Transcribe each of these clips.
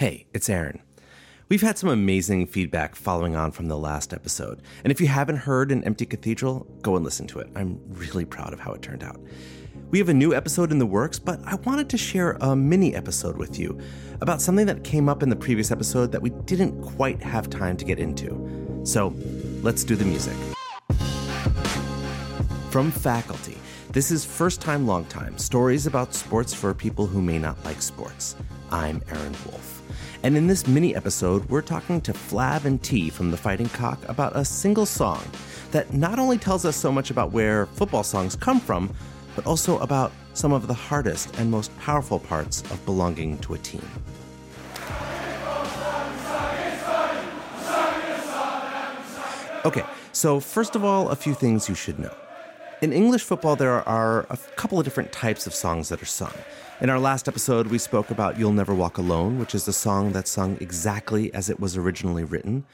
Hey, it's Aaron. We've had some amazing feedback following on from the last episode. And if you haven't heard An Empty Cathedral, go and listen to it. I'm really proud of how it turned out. We have a new episode in the works, but I wanted to share a mini episode with you about something that came up in the previous episode that we didn't quite have time to get into. So let's do the music. From faculty, this is First Time, Long Time Stories about Sports for People Who May Not Like Sports. I'm Aaron Wolf. And in this mini episode, we're talking to Flav and T from the Fighting Cock about a single song that not only tells us so much about where football songs come from, but also about some of the hardest and most powerful parts of belonging to a team. Okay, so first of all, a few things you should know. In English football, there are a couple of different types of songs that are sung. In our last episode, we spoke about You'll Never Walk Alone, which is a song that's sung exactly as it was originally written.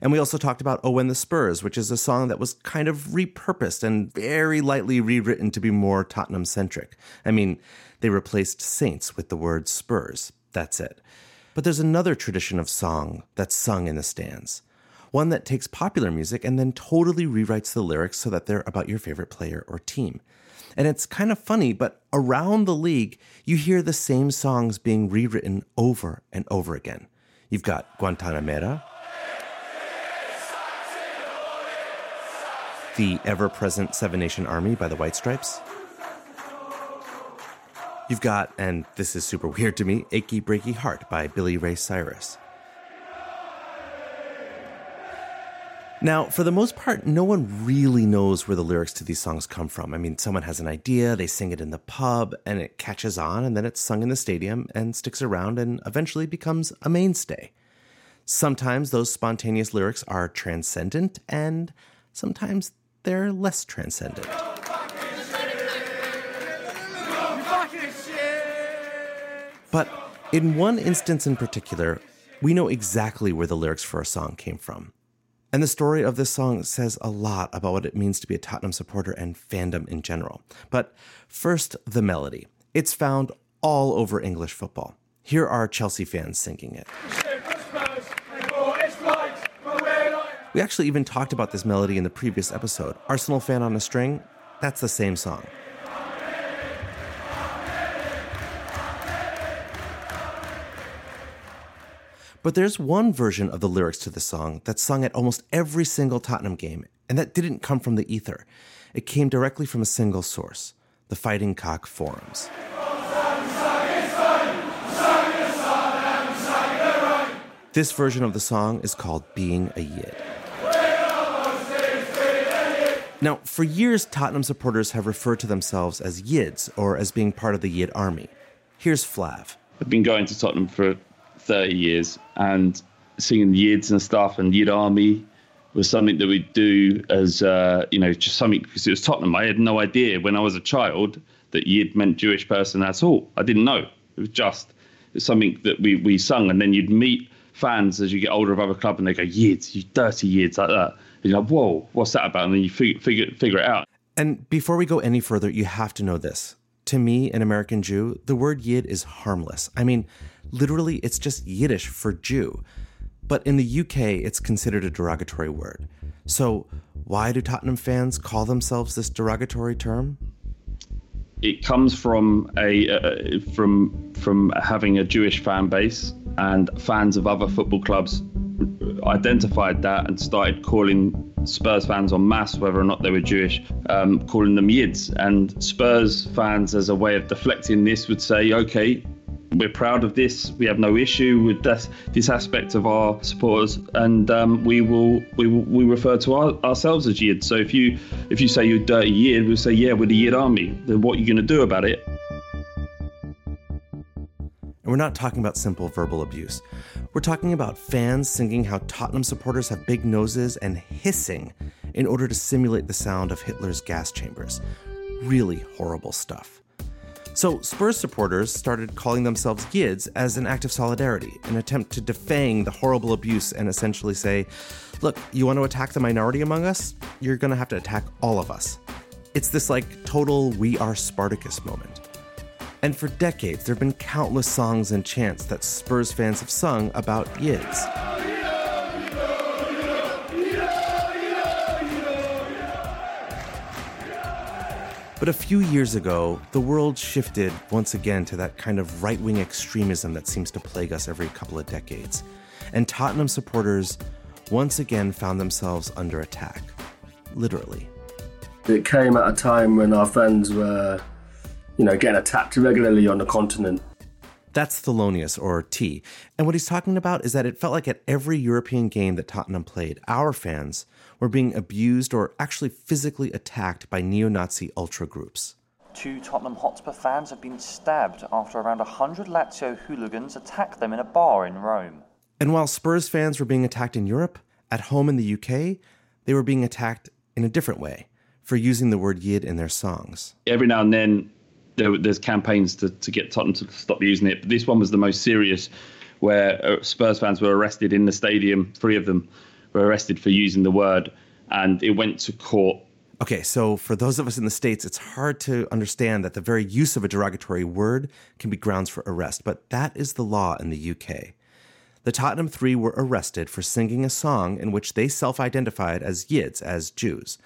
And we also talked about Oh the Spurs, which is a song that was kind of repurposed and very lightly rewritten to be more Tottenham centric. I mean, they replaced Saints with the word Spurs. That's it. But there's another tradition of song that's sung in the stands one that takes popular music and then totally rewrites the lyrics so that they're about your favorite player or team. And it's kind of funny, but around the league, you hear the same songs being rewritten over and over again. You've got Guantanamera, the ever present Seven Nation Army by the White Stripes. You've got, and this is super weird to me, Achy Breaky Heart by Billy Ray Cyrus. Now, for the most part, no one really knows where the lyrics to these songs come from. I mean, someone has an idea, they sing it in the pub, and it catches on, and then it's sung in the stadium and sticks around and eventually becomes a mainstay. Sometimes those spontaneous lyrics are transcendent, and sometimes they're less transcendent. But in one instance in particular, we know exactly where the lyrics for a song came from. And the story of this song says a lot about what it means to be a Tottenham supporter and fandom in general. But first, the melody. It's found all over English football. Here are Chelsea fans singing it. We actually even talked about this melody in the previous episode. Arsenal fan on a string, that's the same song. But there's one version of the lyrics to the song that's sung at almost every single Tottenham game, and that didn't come from the ether. It came directly from a single source the Fighting Cock forums. This version of the song is called Being a Yid. Now, for years, Tottenham supporters have referred to themselves as Yids or as being part of the Yid army. Here's Flav. I've been going to Tottenham for 30 years and singing Yids and stuff and Yid Army was something that we'd do as uh, you know just something because it was Tottenham. I had no idea when I was a child that Yid meant Jewish person at all. I didn't know. It was just something that we we sung, and then you'd meet fans as you get older of other club, and they go Yids, you dirty Yids like that. And you're like, whoa, what's that about? And then you figure figure figure it out. And before we go any further, you have to know this. To me, an American Jew, the word Yid is harmless. I mean, literally, it's just Yiddish for Jew. But in the UK, it's considered a derogatory word. So, why do Tottenham fans call themselves this derogatory term? It comes from a uh, from from having a Jewish fan base, and fans of other football clubs identified that and started calling Spurs fans en masse, whether or not they were Jewish, um, calling them Yids. And Spurs fans, as a way of deflecting this, would say, okay, we're proud of this. We have no issue with this, this aspect of our supporters, and um, we will we we refer to our, ourselves as Yid. So if you if you say you're dirty Yid, we'll say yeah, we're the Yid army. Then what are you going to do about it? And we're not talking about simple verbal abuse. We're talking about fans singing how Tottenham supporters have big noses and hissing in order to simulate the sound of Hitler's gas chambers. Really horrible stuff. So, Spurs supporters started calling themselves Yids as an act of solidarity, an attempt to defang the horrible abuse and essentially say, look, you want to attack the minority among us? You're going to have to attack all of us. It's this like total we are Spartacus moment. And for decades, there have been countless songs and chants that Spurs fans have sung about Yids. But a few years ago, the world shifted once again to that kind of right wing extremism that seems to plague us every couple of decades. And Tottenham supporters once again found themselves under attack. Literally. It came at a time when our friends were, you know, getting attacked regularly on the continent. That's Thelonious, or T. And what he's talking about is that it felt like at every European game that Tottenham played, our fans were being abused or actually physically attacked by neo Nazi ultra groups. Two Tottenham Hotspur fans have been stabbed after around 100 Lazio hooligans attacked them in a bar in Rome. And while Spurs fans were being attacked in Europe, at home in the UK, they were being attacked in a different way for using the word yid in their songs. Every now and then, there, there's campaigns to, to get Tottenham to stop using it, but this one was the most serious, where uh, Spurs fans were arrested in the stadium, three of them were arrested for using the word, and it went to court. Okay, so for those of us in the States, it's hard to understand that the very use of a derogatory word can be grounds for arrest, but that is the law in the UK. The Tottenham Three were arrested for singing a song in which they self identified as Yids, as Jews.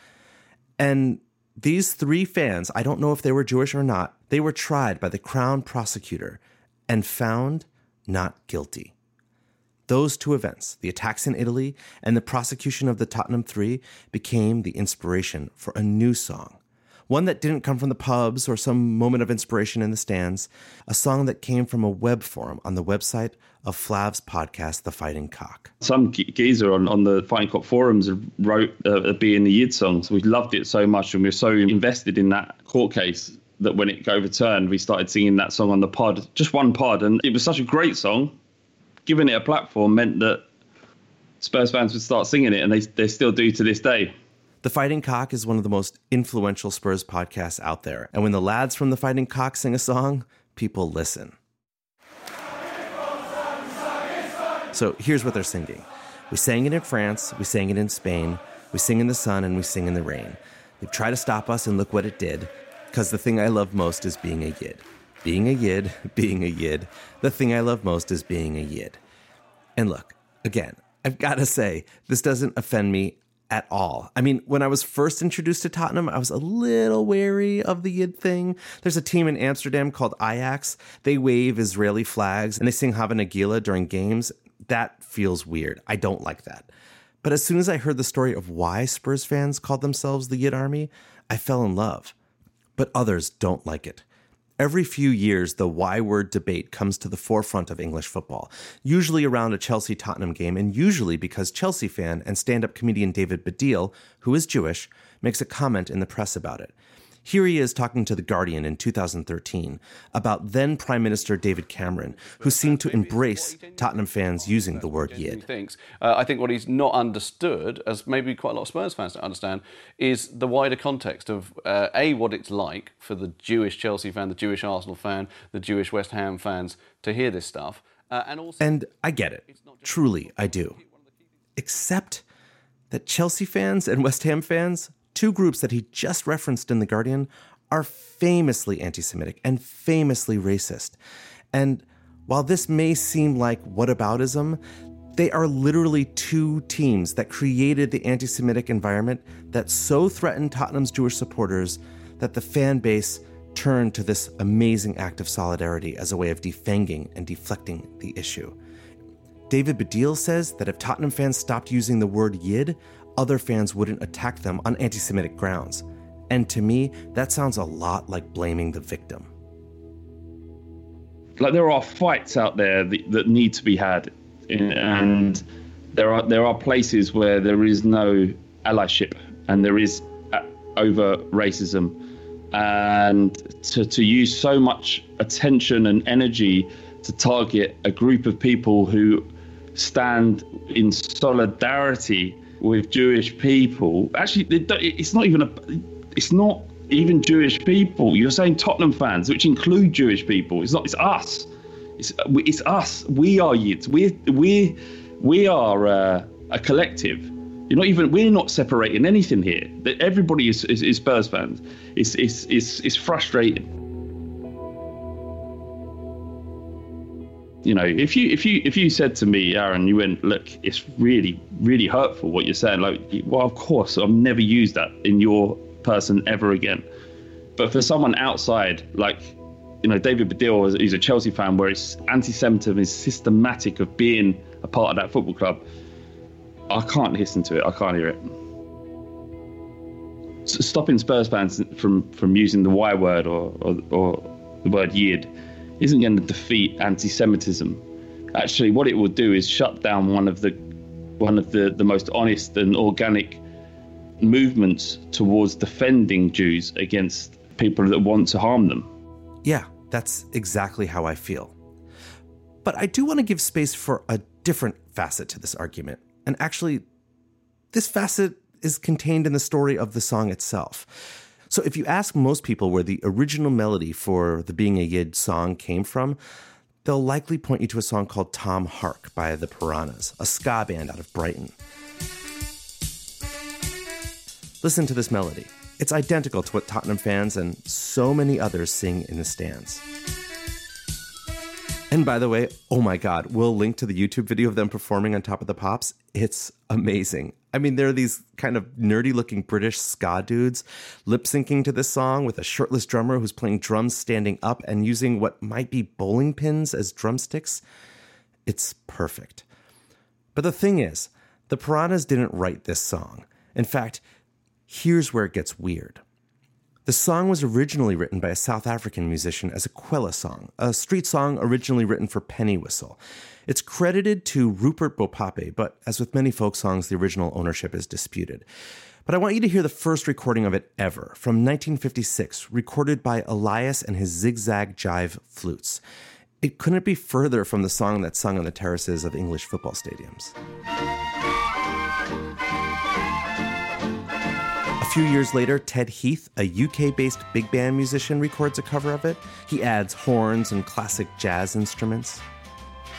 And these three fans, I don't know if they were Jewish or not, they were tried by the Crown prosecutor and found not guilty. Those two events, the attacks in Italy and the prosecution of the Tottenham Three, became the inspiration for a new song. One that didn't come from the pubs or some moment of inspiration in the stands, a song that came from a web forum on the website of Flav's podcast, The Fighting Cock. Some geezer on, on the Fighting Cock forums wrote uh, a Be in the Yid song. So we loved it so much and we were so invested in that court case that when it got overturned, we started singing that song on the pod, just one pod. And it was such a great song giving it a platform meant that Spurs fans would start singing it, and they they still do to this day. The Fighting Cock is one of the most influential Spurs podcasts out there, and when the lads from the Fighting Cock sing a song, people listen. So here's what they're singing. We sang it in France, we sang it in Spain, we sing in the sun, and we sing in the rain. They've tried to stop us, and look what it did. Because the thing I love most is being a yid. Being a yid, being a yid. The thing I love most is being a yid. And look, again, I've got to say, this doesn't offend me at all. I mean, when I was first introduced to Tottenham, I was a little wary of the Yid thing. There's a team in Amsterdam called Ajax. They wave Israeli flags and they sing Hava Nagila during games. That feels weird. I don't like that. But as soon as I heard the story of why Spurs fans called themselves the Yid Army, I fell in love. But others don't like it. Every few years, the Y word debate comes to the forefront of English football, usually around a Chelsea Tottenham game, and usually because Chelsea fan and stand up comedian David Baddiel, who is Jewish, makes a comment in the press about it. Here he is talking to The Guardian in 2013 about then Prime Minister David Cameron, who seemed to embrace Tottenham fans using the word yid. Uh, I think what he's not understood, as maybe quite a lot of Spurs fans don't understand, is the wider context of uh, A, what it's like for the Jewish Chelsea fan, the Jewish Arsenal fan, the Jewish West Ham fans to hear this stuff. Uh, and, also, and I get it. Truly, I do. Except that Chelsea fans and West Ham fans two groups that he just referenced in The Guardian are famously anti Semitic and famously racist. And while this may seem like whataboutism, they are literally two teams that created the anti Semitic environment that so threatened Tottenham's Jewish supporters that the fan base turned to this amazing act of solidarity as a way of defanging and deflecting the issue. David Baddiel says that if Tottenham fans stopped using the word yid, other fans wouldn't attack them on anti Semitic grounds. And to me, that sounds a lot like blaming the victim. Like there are fights out there that, that need to be had, and there are there are places where there is no allyship and there is uh, over racism, and to to use so much attention and energy to target a group of people who stand in solidarity with Jewish people. Actually, it's not even a. It's not even Jewish people. You're saying Tottenham fans, which include Jewish people. It's not. It's us. It's it's us. We are Yids. We we we are uh, a collective. You're not even. We're not separating anything here. That everybody is, is, is Spurs fans. It's it's it's it's frustrating. You know, if you if you if you said to me, Aaron, you went, look, it's really really hurtful what you're saying. Like, well, of course, I've never used that in your person ever again. But for someone outside, like, you know, David Baddiel, who's a Chelsea fan, where it's anti-Semitism is systematic of being a part of that football club, I can't listen to it. I can't hear it. stopping Spurs fans from from using the Y word or or, or the word yid isn't going to defeat anti-Semitism. Actually, what it will do is shut down one of the one of the, the most honest and organic movements towards defending Jews against people that want to harm them. Yeah, that's exactly how I feel. But I do want to give space for a different facet to this argument. And actually, this facet is contained in the story of the song itself. So if you ask most people where the original melody for the Being a Yid song came from, they'll likely point you to a song called Tom Hark by the Piranhas, a ska band out of Brighton. Listen to this melody. It's identical to what Tottenham fans and so many others sing in the stands. And by the way, oh my God, we'll link to the YouTube video of them performing on top of the pops. It's amazing. I mean, there are these kind of nerdy looking British ska dudes lip syncing to this song with a shirtless drummer who's playing drums standing up and using what might be bowling pins as drumsticks. It's perfect. But the thing is, the Piranhas didn't write this song. In fact, here's where it gets weird. The song was originally written by a South African musician as a Kwela song, a street song originally written for Penny Whistle. It's credited to Rupert Bopape, but as with many folk songs, the original ownership is disputed. But I want you to hear the first recording of it ever, from 1956, recorded by Elias and his zigzag jive flutes. It couldn't be further from the song that's sung on the terraces of English football stadiums. Few years later, Ted Heath, a UK based big band musician, records a cover of it. He adds horns and classic jazz instruments.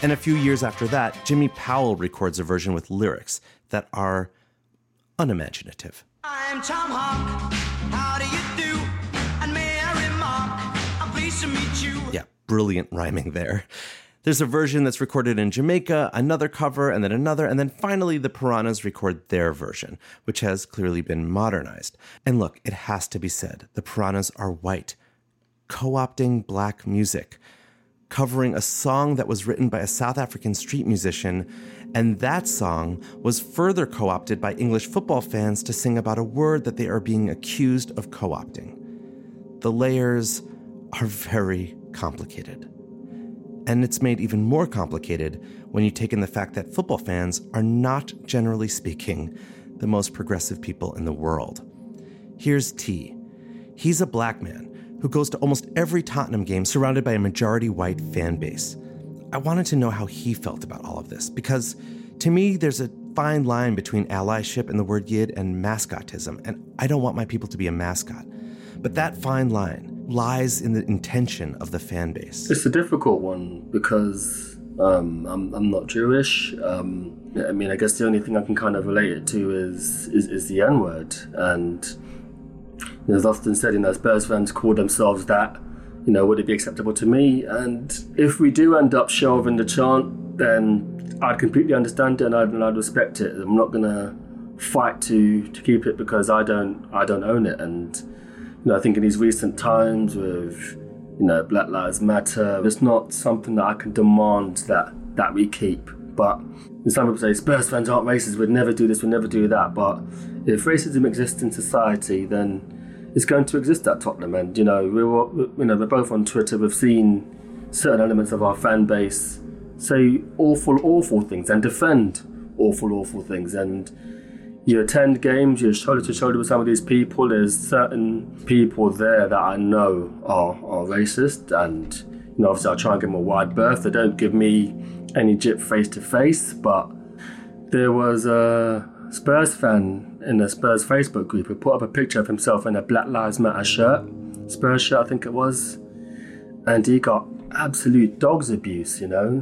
And a few years after that, Jimmy Powell records a version with lyrics that are unimaginative. I'm Tom Hark. How do you do? And may I remark, I'm pleased to meet you. Yeah, brilliant rhyming there. There's a version that's recorded in Jamaica, another cover, and then another, and then finally the Piranhas record their version, which has clearly been modernized. And look, it has to be said the Piranhas are white, co opting black music, covering a song that was written by a South African street musician, and that song was further co opted by English football fans to sing about a word that they are being accused of co opting. The layers are very complicated. And it's made even more complicated when you take in the fact that football fans are not, generally speaking, the most progressive people in the world. Here's T. He's a black man who goes to almost every Tottenham game surrounded by a majority white fan base. I wanted to know how he felt about all of this because to me, there's a fine line between allyship and the word yid and mascotism, and I don't want my people to be a mascot. But that fine line, lies in the intention of the fan base? It's a difficult one because um, I'm, I'm not Jewish. Um, I mean, I guess the only thing I can kind of relate it to is is, is the N word, and it's often said, you know, Spurs fans call themselves that. You know, would it be acceptable to me? And if we do end up shelving the chant, then I'd completely understand it and I'd, and I'd respect it. I'm not gonna fight to to keep it because I don't I don't own it and you know, I think in these recent times with, you know, Black Lives Matter, it's not something that I can demand that that we keep. But some people say Spurs fans aren't racist, we'd never do this, we'd never do that. But if racism exists in society, then it's going to exist at Tottenham. And you know, we're you know we're both on Twitter. We've seen certain elements of our fan base say awful, awful things and defend awful, awful things. And you attend games, you're shoulder to shoulder with some of these people. There's certain people there that I know are, are racist, and you know, obviously, I try and give them a wide berth. They don't give me any jip face to face, but there was a Spurs fan in the Spurs Facebook group who put up a picture of himself in a Black Lives Matter shirt, Spurs shirt, I think it was, and he got absolute dog's abuse, you know.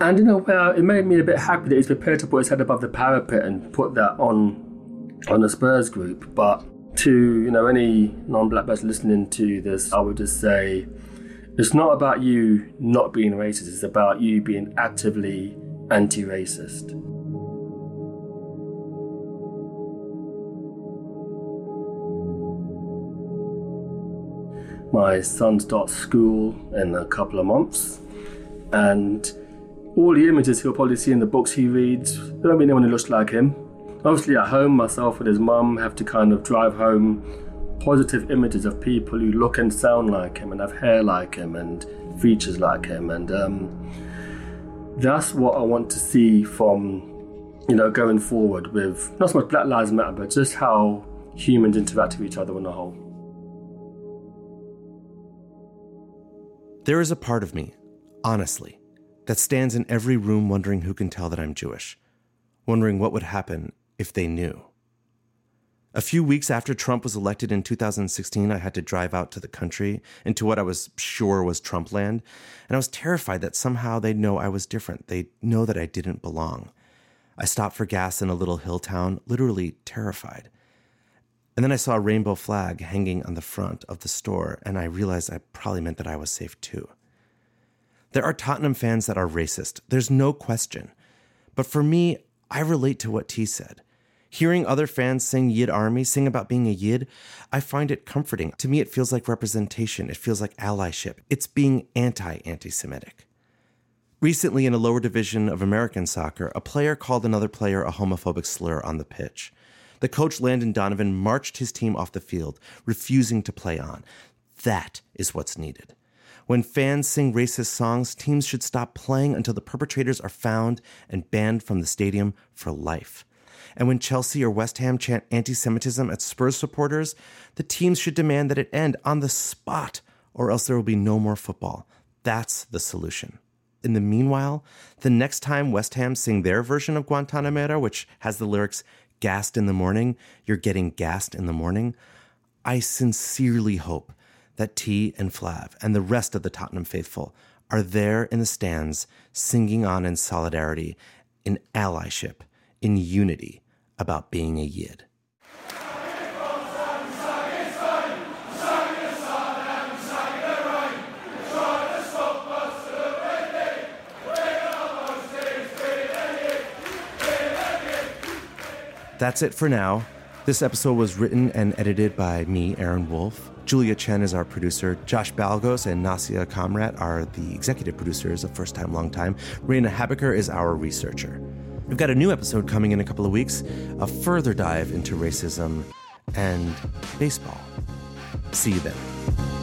And in a way, it made me a bit happy that he's prepared to put his head above the parapet and put that on on the Spurs group. But to you know any non-black person listening to this, I would just say It's not about you not being racist, it's about you being actively anti racist. My son starts school in a couple of months, and all the images he'll probably see in the books he reads, there won't be anyone who looks like him. Obviously, at home, myself and his mum have to kind of drive home positive images of people who look and sound like him and have hair like him and features like him. And um, that's what I want to see from, you know, going forward with not so much Black Lives Matter, but just how humans interact with each other on the whole. There is a part of me, honestly, that stands in every room wondering who can tell that I'm Jewish, wondering what would happen if they knew. A few weeks after Trump was elected in 2016, I had to drive out to the country into what I was sure was Trump land, and I was terrified that somehow they'd know I was different. They'd know that I didn't belong. I stopped for gas in a little hill town, literally terrified. And then I saw a rainbow flag hanging on the front of the store, and I realized I probably meant that I was safe too. There are Tottenham fans that are racist, there's no question. But for me, I relate to what T said. Hearing other fans sing Yid Army, sing about being a Yid, I find it comforting. To me, it feels like representation, it feels like allyship. It's being anti anti Semitic. Recently, in a lower division of American soccer, a player called another player a homophobic slur on the pitch. The coach Landon Donovan marched his team off the field, refusing to play on. That is what's needed. When fans sing racist songs, teams should stop playing until the perpetrators are found and banned from the stadium for life. And when Chelsea or West Ham chant anti Semitism at Spurs supporters, the teams should demand that it end on the spot, or else there will be no more football. That's the solution. In the meanwhile, the next time West Ham sing their version of Guantanamera, which has the lyrics, gassed in the morning, you're getting gassed in the morning. I sincerely hope that T and Flav and the rest of the Tottenham faithful are there in the stands singing on in solidarity, in allyship, in unity about being a Yid. That's it for now. This episode was written and edited by me, Aaron Wolf. Julia Chen is our producer. Josh Balgos and Nasia Kamrat are the executive producers of First Time Long Time. Raina Habaker is our researcher. We've got a new episode coming in a couple of weeks, a further dive into racism and baseball. See you then.